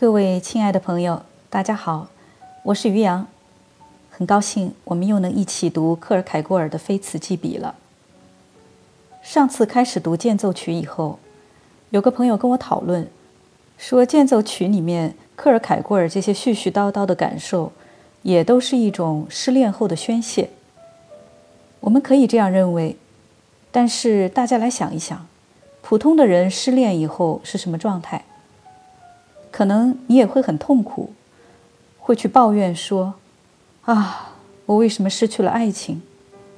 各位亲爱的朋友，大家好，我是于洋，很高兴我们又能一起读克尔凯郭尔的《非此即彼》了。上次开始读间奏曲以后，有个朋友跟我讨论，说间奏曲里面克尔凯郭尔这些絮絮叨叨的感受，也都是一种失恋后的宣泄。我们可以这样认为，但是大家来想一想，普通的人失恋以后是什么状态？可能你也会很痛苦，会去抱怨说：“啊，我为什么失去了爱情？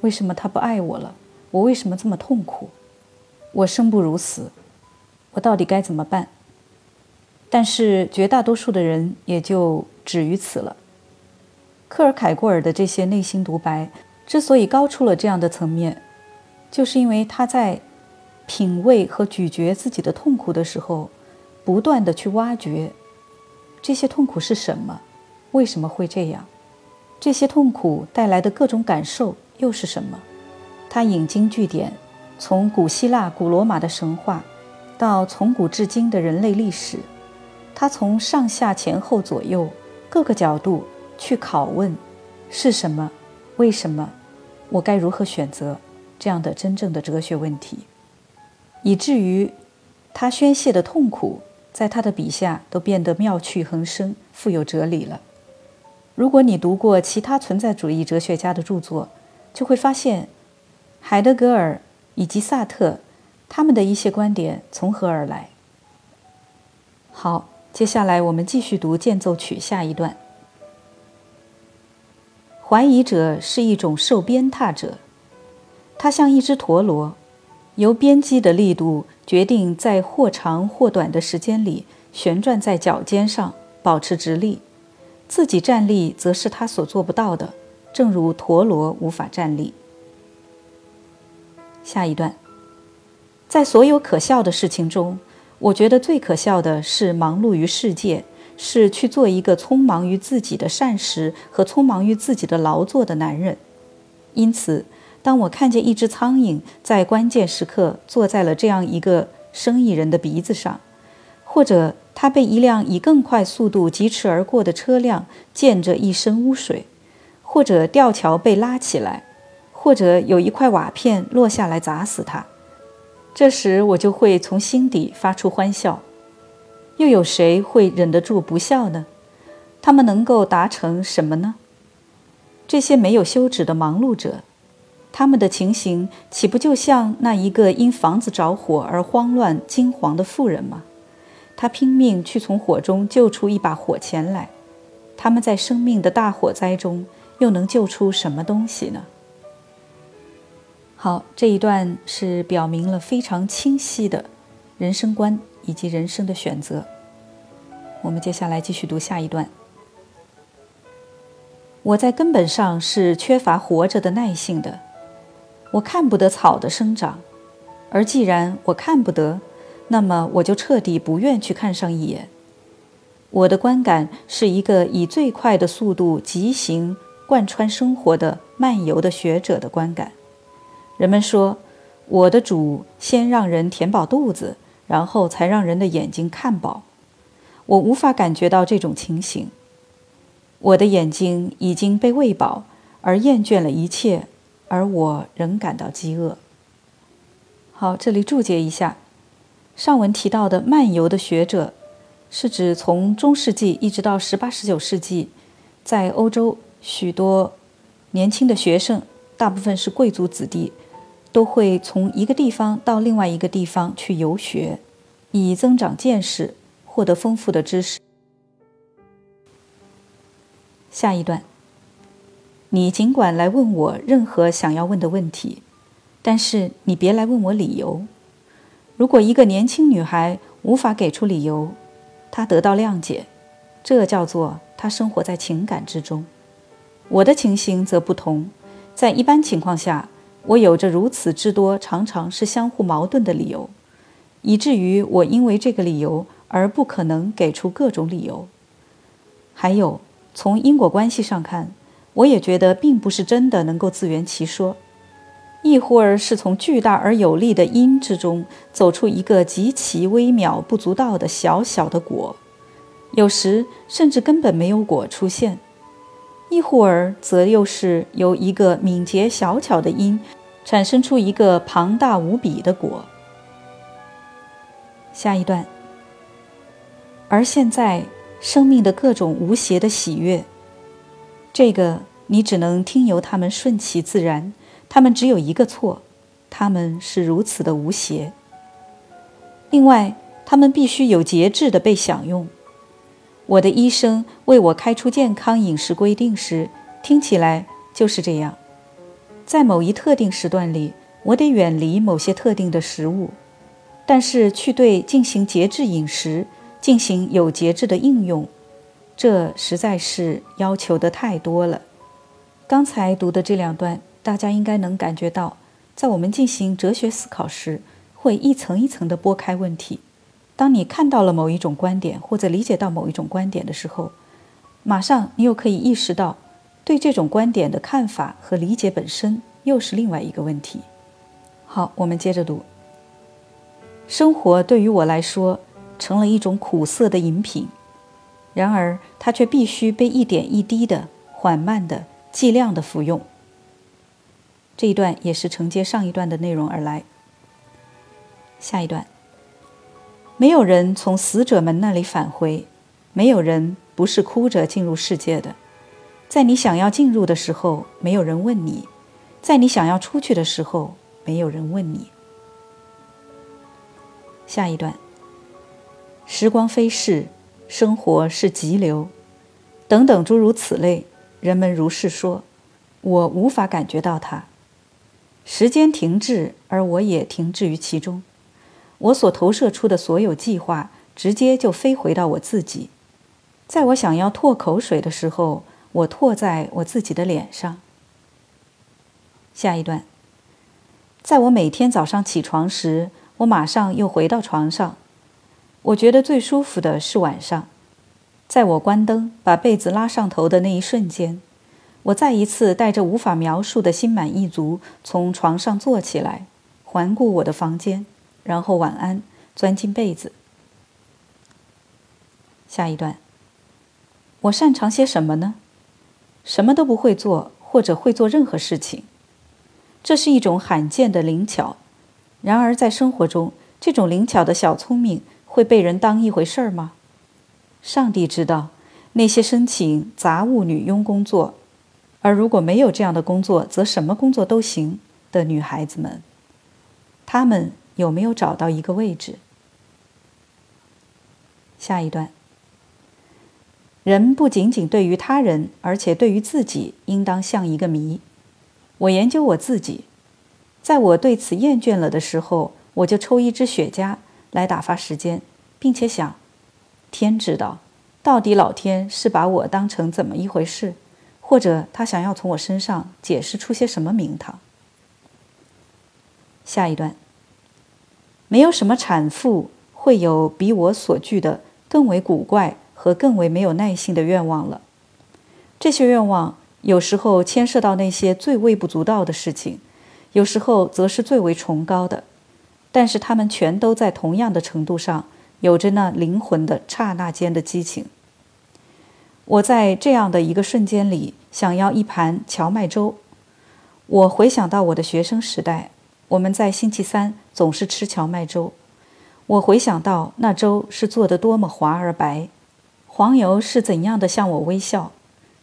为什么他不爱我了？我为什么这么痛苦？我生不如死，我到底该怎么办？”但是绝大多数的人也就止于此了。克尔凯郭尔的这些内心独白之所以高出了这样的层面，就是因为他在品味和咀嚼自己的痛苦的时候。不断的去挖掘这些痛苦是什么，为什么会这样？这些痛苦带来的各种感受又是什么？他引经据典，从古希腊、古罗马的神话，到从古至今的人类历史，他从上下前后左右各个角度去拷问：是什么？为什么？我该如何选择？这样的真正的哲学问题，以至于他宣泄的痛苦。在他的笔下都变得妙趣横生、富有哲理了。如果你读过其他存在主义哲学家的著作，就会发现，海德格尔以及萨特他们的一些观点从何而来。好，接下来我们继续读间奏曲下一段。怀疑者是一种受鞭挞者，他像一只陀螺，由鞭击的力度。决定在或长或短的时间里旋转在脚尖上，保持直立。自己站立则是他所做不到的，正如陀螺无法站立。下一段，在所有可笑的事情中，我觉得最可笑的是忙碌于世界，是去做一个匆忙于自己的善事和匆忙于自己的劳作的男人。因此。当我看见一只苍蝇在关键时刻坐在了这样一个生意人的鼻子上，或者它被一辆以更快速度疾驰而过的车辆溅着一身污水，或者吊桥被拉起来，或者有一块瓦片落下来砸死它，这时我就会从心底发出欢笑。又有谁会忍得住不笑呢？他们能够达成什么呢？这些没有休止的忙碌者。他们的情形岂不就像那一个因房子着火而慌乱惊惶的妇人吗？他拼命去从火中救出一把火钳来。他们在生命的大火灾中又能救出什么东西呢？好，这一段是表明了非常清晰的人生观以及人生的选择。我们接下来继续读下一段。我在根本上是缺乏活着的耐性的。我看不得草的生长，而既然我看不得，那么我就彻底不愿去看上一眼。我的观感是一个以最快的速度疾行贯穿生活的漫游的学者的观感。人们说，我的主先让人填饱肚子，然后才让人的眼睛看饱。我无法感觉到这种情形。我的眼睛已经被喂饱，而厌倦了一切。而我仍感到饥饿。好，这里注解一下，上文提到的漫游的学者，是指从中世纪一直到十八、十九世纪，在欧洲许多年轻的学生，大部分是贵族子弟，都会从一个地方到另外一个地方去游学，以增长见识，获得丰富的知识。下一段。你尽管来问我任何想要问的问题，但是你别来问我理由。如果一个年轻女孩无法给出理由，她得到谅解，这叫做她生活在情感之中。我的情形则不同，在一般情况下，我有着如此之多常常是相互矛盾的理由，以至于我因为这个理由而不可能给出各种理由。还有，从因果关系上看。我也觉得并不是真的能够自圆其说，亦或儿是从巨大而有力的因之中走出一个极其微渺不足道的小小的果，有时甚至根本没有果出现；一会儿则又是由一个敏捷小巧的因产生出一个庞大无比的果。下一段。而现在，生命的各种无邪的喜悦，这个你只能听由他们顺其自然。他们只有一个错，他们是如此的无邪。另外，他们必须有节制的被享用。我的医生为我开出健康饮食规定时，听起来就是这样：在某一特定时段里，我得远离某些特定的食物，但是去对进行节制饮食。进行有节制的应用，这实在是要求的太多了。刚才读的这两段，大家应该能感觉到，在我们进行哲学思考时，会一层一层地拨开问题。当你看到了某一种观点，或者理解到某一种观点的时候，马上你又可以意识到，对这种观点的看法和理解本身又是另外一个问题。好，我们接着读。生活对于我来说。成了一种苦涩的饮品，然而它却必须被一点一滴的、缓慢的、剂量的服用。这一段也是承接上一段的内容而来。下一段，没有人从死者们那里返回，没有人不是哭着进入世界的。在你想要进入的时候，没有人问你；在你想要出去的时候，没有人问你。下一段。时光飞逝，生活是急流，等等诸如此类，人们如是说，我无法感觉到它。时间停滞，而我也停滞于其中。我所投射出的所有计划，直接就飞回到我自己。在我想要吐口水的时候，我吐在我自己的脸上。下一段，在我每天早上起床时，我马上又回到床上。我觉得最舒服的是晚上，在我关灯、把被子拉上头的那一瞬间，我再一次带着无法描述的心满意足从床上坐起来，环顾我的房间，然后晚安，钻进被子。下一段，我擅长些什么呢？什么都不会做，或者会做任何事情。这是一种罕见的灵巧，然而在生活中，这种灵巧的小聪明。会被人当一回事儿吗？上帝知道，那些申请杂物女佣工作，而如果没有这样的工作，则什么工作都行的女孩子们，她们有没有找到一个位置？下一段，人不仅仅对于他人，而且对于自己，应当像一个谜。我研究我自己，在我对此厌倦了的时候，我就抽一支雪茄。来打发时间，并且想，天知道，到底老天是把我当成怎么一回事，或者他想要从我身上解释出些什么名堂。下一段，没有什么产妇会有比我所具的更为古怪和更为没有耐性的愿望了。这些愿望有时候牵涉到那些最微不足道的事情，有时候则是最为崇高的。但是他们全都在同样的程度上有着那灵魂的刹那间的激情。我在这样的一个瞬间里想要一盘荞麦粥。我回想到我的学生时代，我们在星期三总是吃荞麦粥。我回想到那粥是做的多么滑而白，黄油是怎样的向我微笑，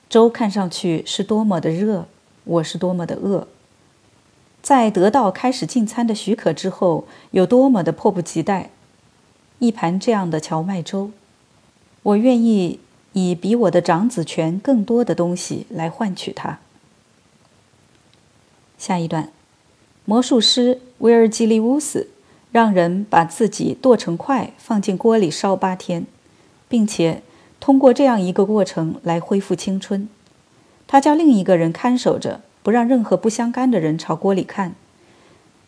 粥看上去是多么的热，我是多么的饿。在得到开始进餐的许可之后，有多么的迫不及待！一盘这样的荞麦粥，我愿意以比我的长子权更多的东西来换取它。下一段，魔术师威尔基利乌斯让人把自己剁成块，放进锅里烧八天，并且通过这样一个过程来恢复青春。他叫另一个人看守着。不让任何不相干的人朝锅里看，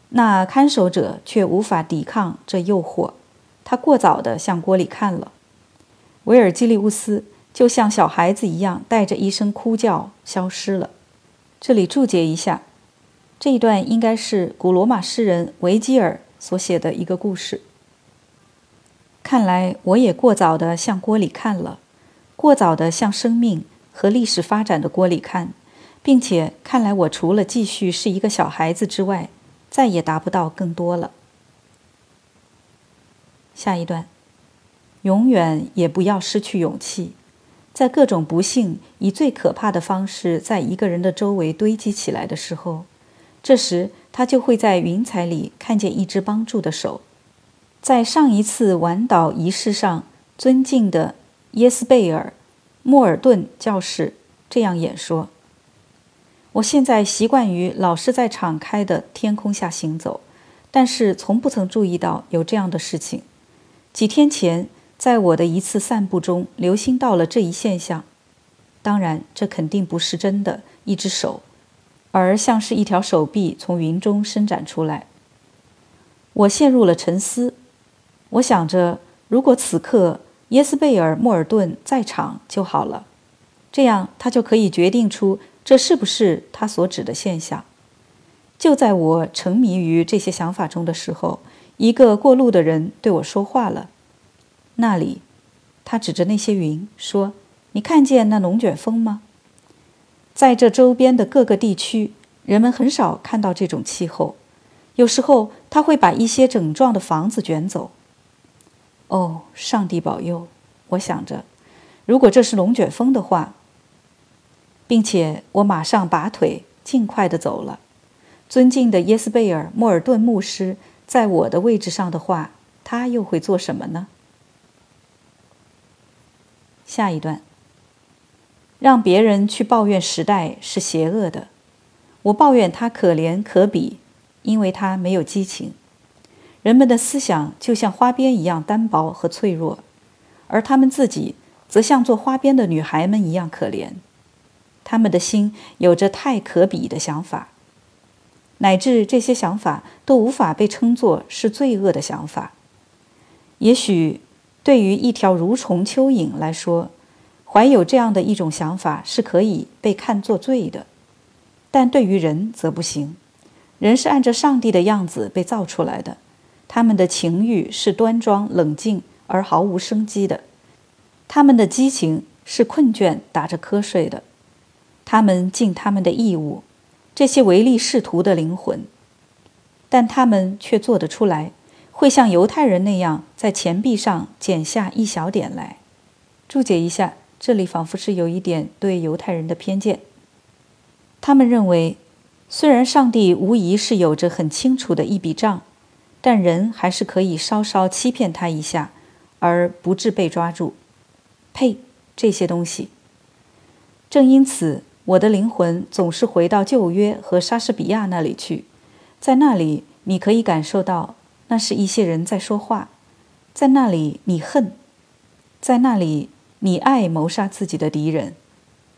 那看守者却无法抵抗这诱惑，他过早地向锅里看了。维尔基利乌斯就像小孩子一样，带着一声哭叫消失了。这里注解一下，这一段应该是古罗马诗人维基尔所写的一个故事。看来我也过早地向锅里看了，过早地向生命和历史发展的锅里看，并且看来我除了继续是一个小孩子之外，再也达不到更多了。下一段，永远也不要失去勇气，在各种不幸以最可怕的方式在一个人的周围堆积起来的时候，这时他就会在云彩里看见一只帮助的手。在上一次晚岛仪式上，尊敬的耶斯贝尔·莫尔顿教士这样演说：“我现在习惯于老是在敞开的天空下行走，但是从不曾注意到有这样的事情。几天前，在我的一次散步中，留心到了这一现象。当然，这肯定不是真的一只手，而像是一条手臂从云中伸展出来。我陷入了沉思。”我想着，如果此刻耶斯贝尔·莫尔顿在场就好了，这样他就可以决定出这是不是他所指的现象。就在我沉迷于这些想法中的时候，一个过路的人对我说话了。那里，他指着那些云说：“你看见那龙卷风吗？在这周边的各个地区，人们很少看到这种气候。有时候，他会把一些整幢的房子卷走。”哦，上帝保佑！我想着，如果这是龙卷风的话，并且我马上拔腿，尽快的走了。尊敬的耶斯贝尔·莫尔顿牧师在我的位置上的话，他又会做什么呢？下一段，让别人去抱怨时代是邪恶的，我抱怨他可怜可比，因为他没有激情。人们的思想就像花边一样单薄和脆弱，而他们自己则像做花边的女孩们一样可怜。他们的心有着太可比的想法，乃至这些想法都无法被称作是罪恶的想法。也许对于一条蠕虫蚯蚓来说，怀有这样的一种想法是可以被看作罪的，但对于人则不行。人是按照上帝的样子被造出来的。他们的情欲是端庄、冷静而毫无生机的，他们的激情是困倦、打着瞌睡的。他们尽他们的义务，这些唯利是图的灵魂，但他们却做得出来，会像犹太人那样在钱币上剪下一小点来。注解一下，这里仿佛是有一点对犹太人的偏见。他们认为，虽然上帝无疑是有着很清楚的一笔账。但人还是可以稍稍欺骗他一下，而不致被抓住。呸！这些东西。正因此，我的灵魂总是回到旧约和莎士比亚那里去，在那里你可以感受到，那是一些人在说话，在那里你恨，在那里你爱谋杀自己的敌人，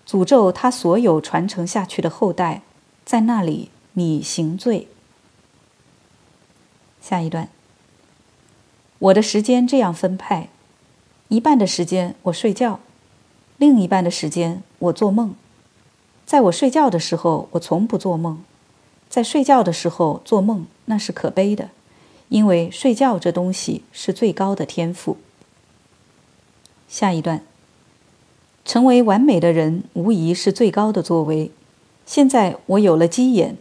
诅咒他所有传承下去的后代，在那里你行罪。下一段，我的时间这样分派：一半的时间我睡觉，另一半的时间我做梦。在我睡觉的时候，我从不做梦；在睡觉的时候做梦，那是可悲的，因为睡觉这东西是最高的天赋。下一段，成为完美的人无疑是最高的作为。现在我有了鸡眼，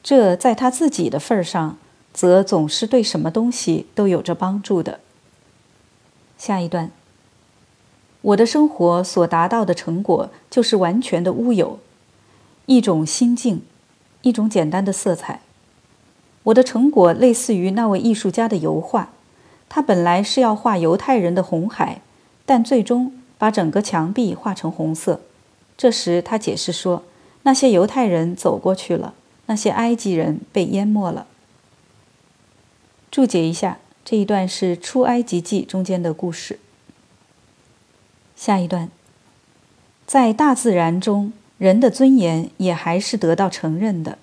这在他自己的份儿上。则总是对什么东西都有着帮助的。下一段，我的生活所达到的成果就是完全的乌有，一种心境，一种简单的色彩。我的成果类似于那位艺术家的油画，他本来是要画犹太人的红海，但最终把整个墙壁画成红色。这时他解释说，那些犹太人走过去了，那些埃及人被淹没了。注解一下，这一段是《出埃及记》中间的故事。下一段，在大自然中，人的尊严也还是得到承认的，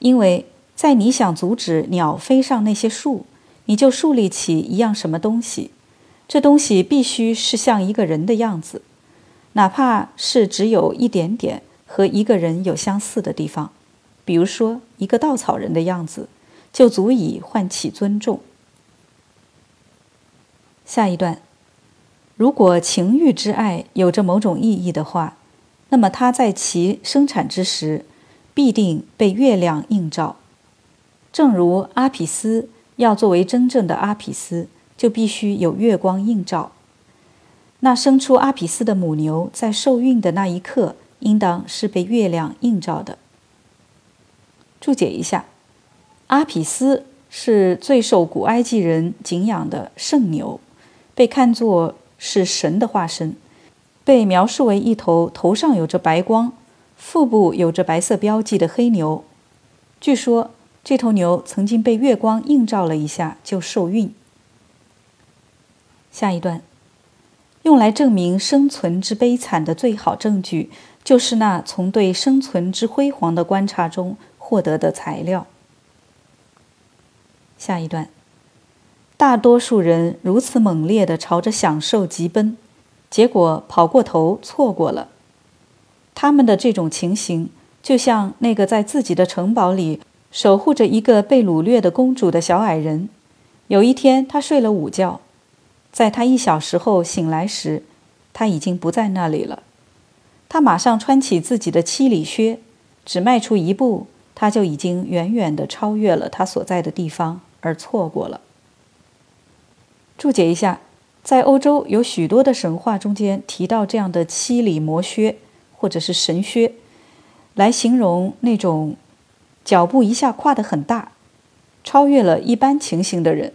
因为在你想阻止鸟飞上那些树，你就树立起一样什么东西，这东西必须是像一个人的样子，哪怕是只有一点点和一个人有相似的地方，比如说一个稻草人的样子。就足以唤起尊重。下一段，如果情欲之爱有着某种意义的话，那么它在其生产之时，必定被月亮映照。正如阿匹斯要作为真正的阿匹斯，就必须有月光映照。那生出阿匹斯的母牛在受孕的那一刻，应当是被月亮映照的。注解一下，阿匹斯是最受古埃及人敬仰的圣牛。被看作是神的化身，被描述为一头头上有着白光、腹部有着白色标记的黑牛。据说这头牛曾经被月光映照了一下就受孕。下一段，用来证明生存之悲惨的最好证据，就是那从对生存之辉煌的观察中获得的材料。下一段。大多数人如此猛烈地朝着享受疾奔，结果跑过头，错过了。他们的这种情形，就像那个在自己的城堡里守护着一个被掳掠的公主的小矮人。有一天，他睡了午觉，在他一小时后醒来时，他已经不在那里了。他马上穿起自己的七里靴，只迈出一步，他就已经远远地超越了他所在的地方，而错过了。注解一下，在欧洲有许多的神话中间提到这样的七里魔靴或者是神靴，来形容那种脚步一下跨得很大，超越了一般情形的人。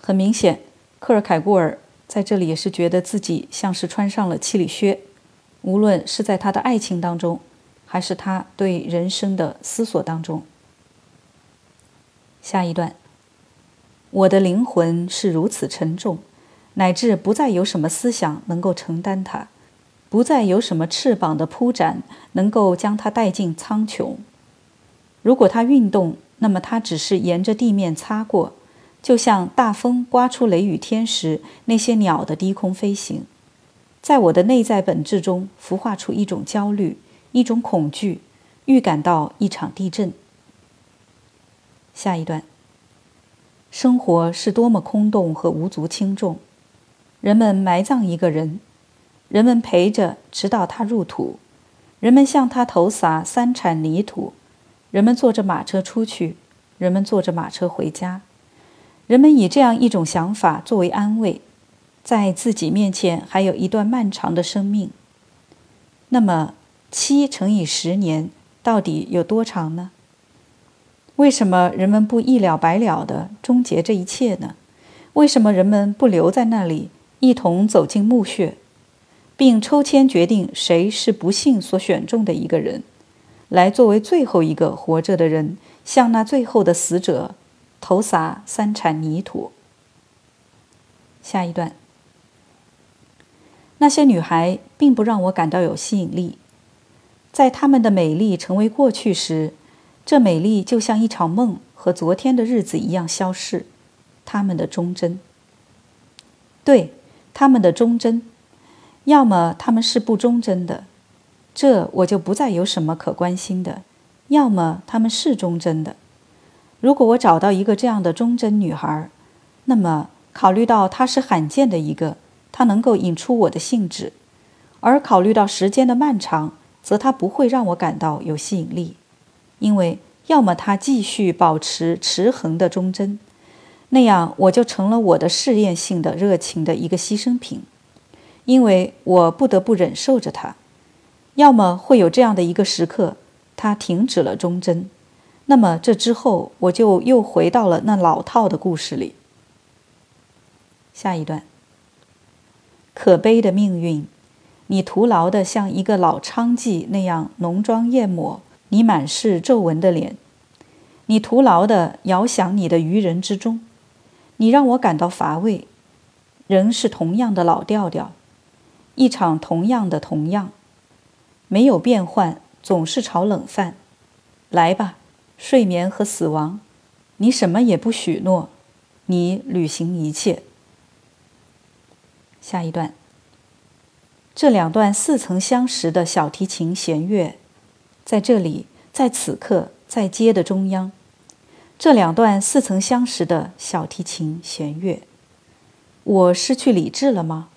很明显，克尔凯郭尔在这里也是觉得自己像是穿上了七里靴，无论是在他的爱情当中，还是他对人生的思索当中。下一段。我的灵魂是如此沉重，乃至不再有什么思想能够承担它，不再有什么翅膀的铺展能够将它带进苍穹。如果它运动，那么它只是沿着地面擦过，就像大风刮出雷雨天时那些鸟的低空飞行。在我的内在本质中孵化出一种焦虑，一种恐惧，预感到一场地震。下一段。生活是多么空洞和无足轻重！人们埋葬一个人，人们陪着直到他入土，人们向他投撒三铲泥土，人们坐着马车出去，人们坐着马车回家，人们以这样一种想法作为安慰，在自己面前还有一段漫长的生命。那么，七乘以十年到底有多长呢？为什么人们不一了百了地终结这一切呢？为什么人们不留在那里，一同走进墓穴，并抽签决定谁是不幸所选中的一个人，来作为最后一个活着的人，向那最后的死者投撒三铲泥土？下一段，那些女孩并不让我感到有吸引力，在她们的美丽成为过去时。这美丽就像一场梦，和昨天的日子一样消逝。她们的忠贞，对他们的忠贞，要么他们是不忠贞的，这我就不再有什么可关心的；要么他们是忠贞的。如果我找到一个这样的忠贞女孩，那么考虑到她是罕见的一个，她能够引出我的兴致；而考虑到时间的漫长，则她不会让我感到有吸引力。因为要么她继续保持持恒的忠贞，那样我就成了我的试验性的热情的一个牺牲品，因为我不得不忍受着它；要么会有这样的一个时刻，它停止了忠贞，那么这之后我就又回到了那老套的故事里。下一段，可悲的命运，你徒劳的像一个老娼妓那样浓妆艳抹。你满是皱纹的脸，你徒劳的遥想你的愚人之中，你让我感到乏味，仍是同样的老调调，一场同样的同样，没有变换，总是炒冷饭。来吧，睡眠和死亡，你什么也不许诺，你履行一切。下一段，这两段似曾相识的小提琴弦乐。在这里，在此刻，在街的中央，这两段似曾相识的小提琴弦乐。我失去理智了吗？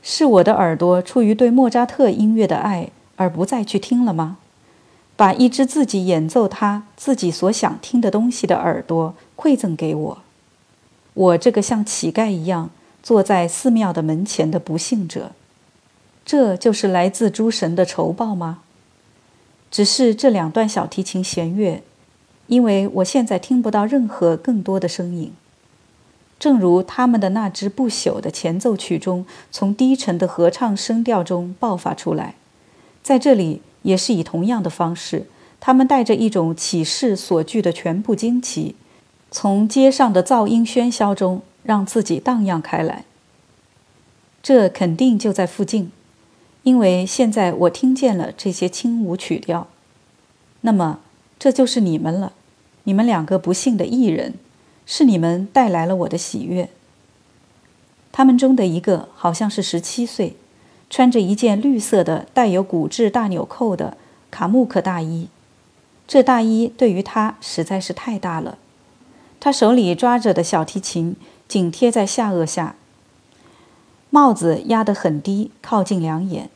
是我的耳朵出于对莫扎特音乐的爱而不再去听了吗？把一只自己演奏他自己所想听的东西的耳朵馈赠给我，我这个像乞丐一样坐在寺庙的门前的不幸者，这就是来自诸神的仇报吗？只是这两段小提琴弦乐，因为我现在听不到任何更多的声音。正如他们的那支不朽的前奏曲中，从低沉的合唱声调中爆发出来，在这里也是以同样的方式，他们带着一种启示所具的全部惊奇，从街上的噪音喧嚣中让自己荡漾开来。这肯定就在附近，因为现在我听见了这些轻舞曲调。那么，这就是你们了，你们两个不幸的艺人。是你们带来了我的喜悦。他们中的一个好像是十七岁，穿着一件绿色的带有骨质大纽扣的卡穆克大衣，这大衣对于他实在是太大了。他手里抓着的小提琴紧贴在下颚下，帽子压得很低，靠近两眼。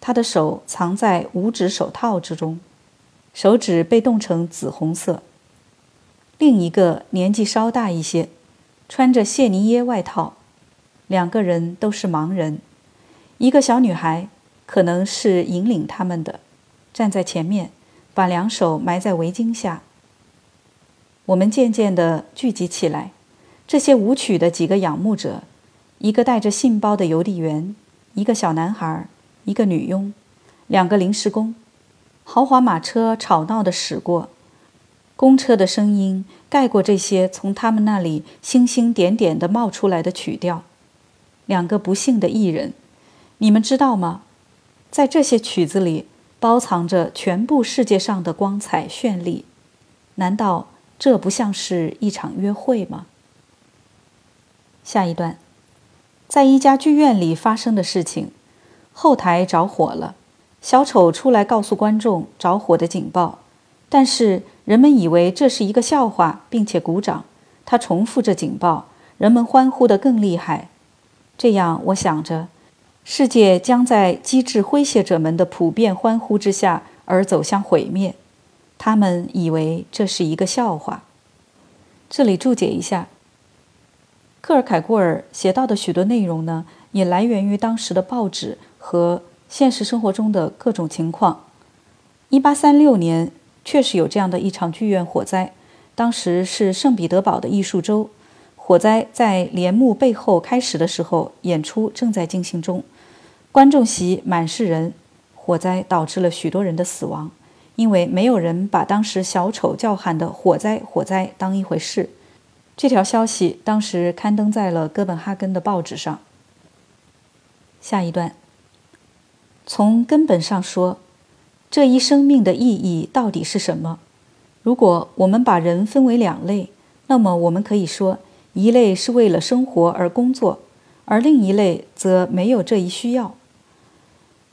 他的手藏在五指手套之中，手指被冻成紫红色。另一个年纪稍大一些，穿着谢尼耶外套，两个人都是盲人。一个小女孩可能是引领他们的，站在前面，把两手埋在围巾下。我们渐渐地聚集起来，这些舞曲的几个仰慕者，一个带着信包的邮递员，一个小男孩，一个女佣，两个临时工。豪华马车吵闹地驶过。公车的声音盖过这些从他们那里星星点点地冒出来的曲调。两个不幸的艺人，你们知道吗？在这些曲子里包藏着全部世界上的光彩绚丽。难道这不像是一场约会吗？下一段，在一家剧院里发生的事情：后台着火了，小丑出来告诉观众着火的警报，但是。人们以为这是一个笑话，并且鼓掌。他重复着警报，人们欢呼得更厉害。这样，我想着，世界将在机智诙谐者们的普遍欢呼之下而走向毁灭。他们以为这是一个笑话。这里注解一下，克尔凯郭尔写到的许多内容呢，也来源于当时的报纸和现实生活中的各种情况。一八三六年。确实有这样的一场剧院火灾，当时是圣彼得堡的艺术周。火灾在帘幕背后开始的时候，演出正在进行中，观众席满是人。火灾导致了许多人的死亡，因为没有人把当时小丑叫喊的“火灾，火灾”当一回事。这条消息当时刊登在了哥本哈根的报纸上。下一段，从根本上说。这一生命的意义到底是什么？如果我们把人分为两类，那么我们可以说，一类是为了生活而工作，而另一类则没有这一需要。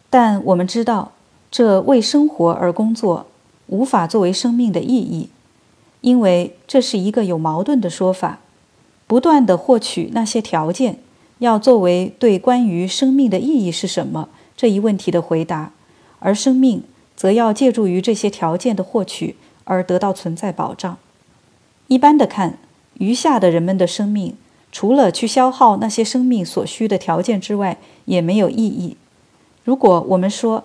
但我们知道，这为生活而工作无法作为生命的意义，因为这是一个有矛盾的说法。不断的获取那些条件，要作为对关于生命的意义是什么这一问题的回答，而生命。则要借助于这些条件的获取而得到存在保障。一般的看，余下的人们的生命，除了去消耗那些生命所需的条件之外，也没有意义。如果我们说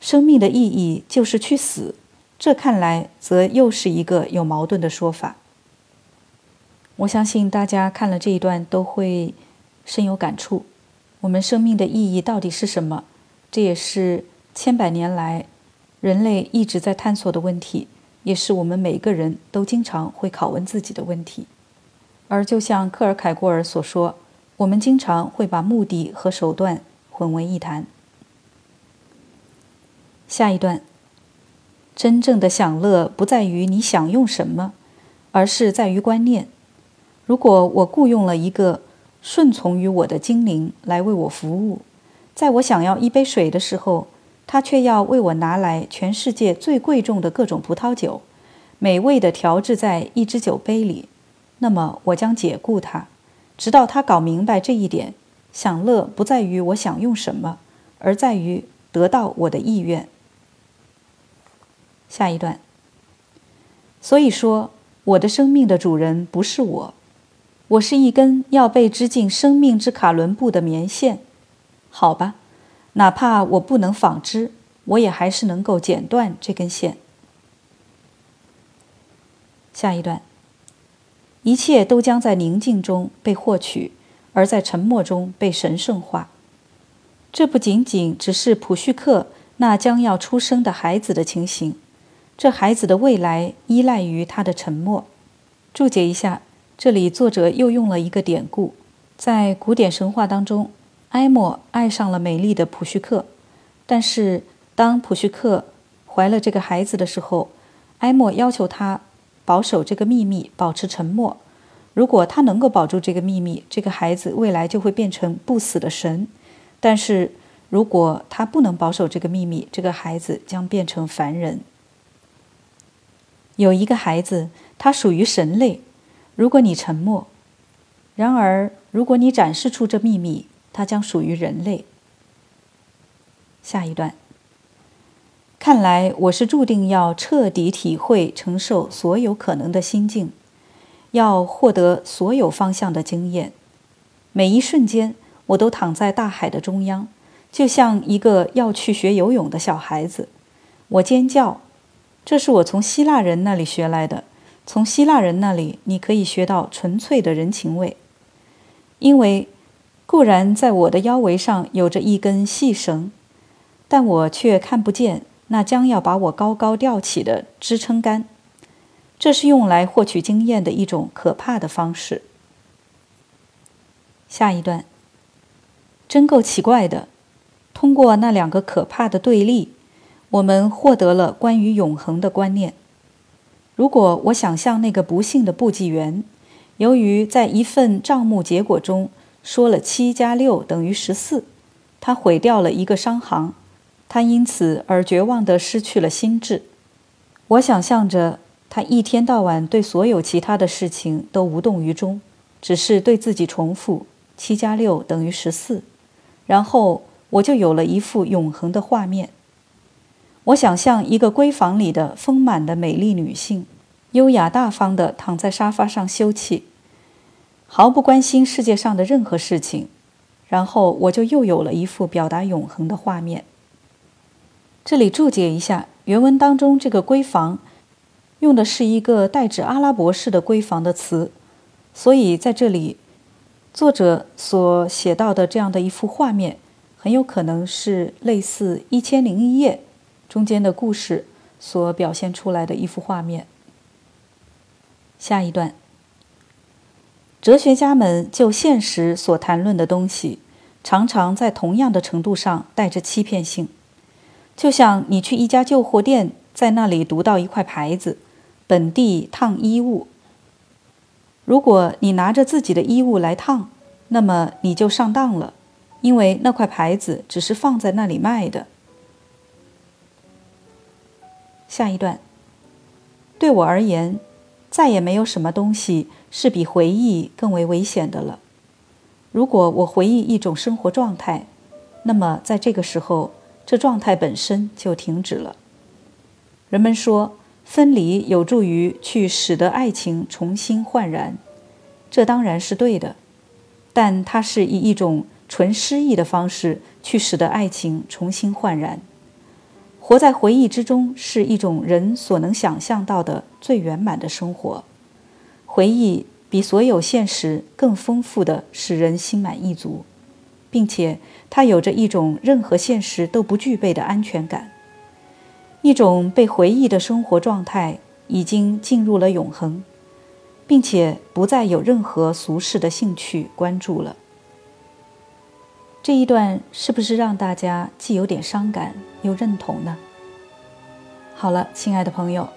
生命的意义就是去死，这看来则又是一个有矛盾的说法。我相信大家看了这一段都会深有感触。我们生命的意义到底是什么？这也是千百年来。人类一直在探索的问题，也是我们每个人都经常会拷问自己的问题。而就像克尔凯郭尔所说，我们经常会把目的和手段混为一谈。下一段，真正的享乐不在于你享用什么，而是在于观念。如果我雇佣了一个顺从于我的精灵来为我服务，在我想要一杯水的时候。他却要为我拿来全世界最贵重的各种葡萄酒，美味的调制在一只酒杯里。那么我将解雇他，直到他搞明白这一点，享乐不在于我想用什么，而在于得到我的意愿。下一段。所以说，我的生命的主人不是我，我是一根要被织进生命之卡伦布的棉线。好吧，哪怕我不能纺织，我也还是能够剪断这根线。下一段，一切都将在宁静中被获取，而在沉默中被神圣化。这不仅仅只是普绪克那将要出生的孩子的情形。这孩子的未来依赖于他的沉默。注解一下，这里作者又用了一个典故，在古典神话当中，埃莫爱上了美丽的普绪克，但是当普绪克怀了这个孩子的时候，埃莫要求他保守这个秘密，保持沉默。如果他能够保住这个秘密，这个孩子未来就会变成不死的神；但是如果他不能保守这个秘密，这个孩子将变成凡人。有一个孩子，他属于神类。如果你沉默；然而，如果你展示出这秘密，它将属于人类。下一段。看来我是注定要彻底体会、承受所有可能的心境，要获得所有方向的经验。每一瞬间，我都躺在大海的中央，就像一个要去学游泳的小孩子。我尖叫。这是我从希腊人那里学来的。从希腊人那里，你可以学到纯粹的人情味。因为固然在我的腰围上有着一根细绳，但我却看不见那将要把我高高吊起的支撑杆。这是用来获取经验的一种可怕的方式。下一段，真够奇怪的。通过那两个可怕的对立。我们获得了关于永恒的观念。如果我想象那个不幸的簿记员，由于在一份账目结果中说了七加六等于十四，他毁掉了一个商行，他因此而绝望地失去了心智。我想象着他一天到晚对所有其他的事情都无动于衷，只是对自己重复七加六等于十四，然后我就有了一幅永恒的画面。我想象一个闺房里的丰满的美丽女性，优雅大方地躺在沙发上休憩，毫不关心世界上的任何事情。然后我就又有了一幅表达永恒的画面。这里注解一下，原文当中这个闺房用的是一个代指阿拉伯式的闺房的词，所以在这里作者所写到的这样的一幅画面，很有可能是类似《一千零一夜》。中间的故事所表现出来的一幅画面。下一段，哲学家们就现实所谈论的东西，常常在同样的程度上带着欺骗性。就像你去一家旧货店，在那里读到一块牌子“本地烫衣物”，如果你拿着自己的衣物来烫，那么你就上当了，因为那块牌子只是放在那里卖的。下一段，对我而言，再也没有什么东西是比回忆更为危险的了。如果我回忆一种生活状态，那么在这个时候，这状态本身就停止了。人们说，分离有助于去使得爱情重新焕然，这当然是对的，但它是以一种纯诗意的方式去使得爱情重新焕然。活在回忆之中是一种人所能想象到的最圆满的生活。回忆比所有现实更丰富的使人心满意足，并且它有着一种任何现实都不具备的安全感。一种被回忆的生活状态已经进入了永恒，并且不再有任何俗世的兴趣关注了。这一段是不是让大家既有点伤感又认同呢？好了，亲爱的朋友，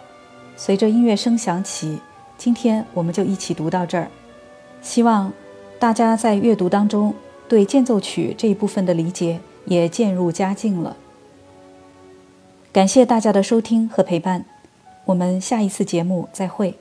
随着音乐声响起，今天我们就一起读到这儿。希望大家在阅读当中对间奏曲这一部分的理解也渐入佳境了。感谢大家的收听和陪伴，我们下一次节目再会。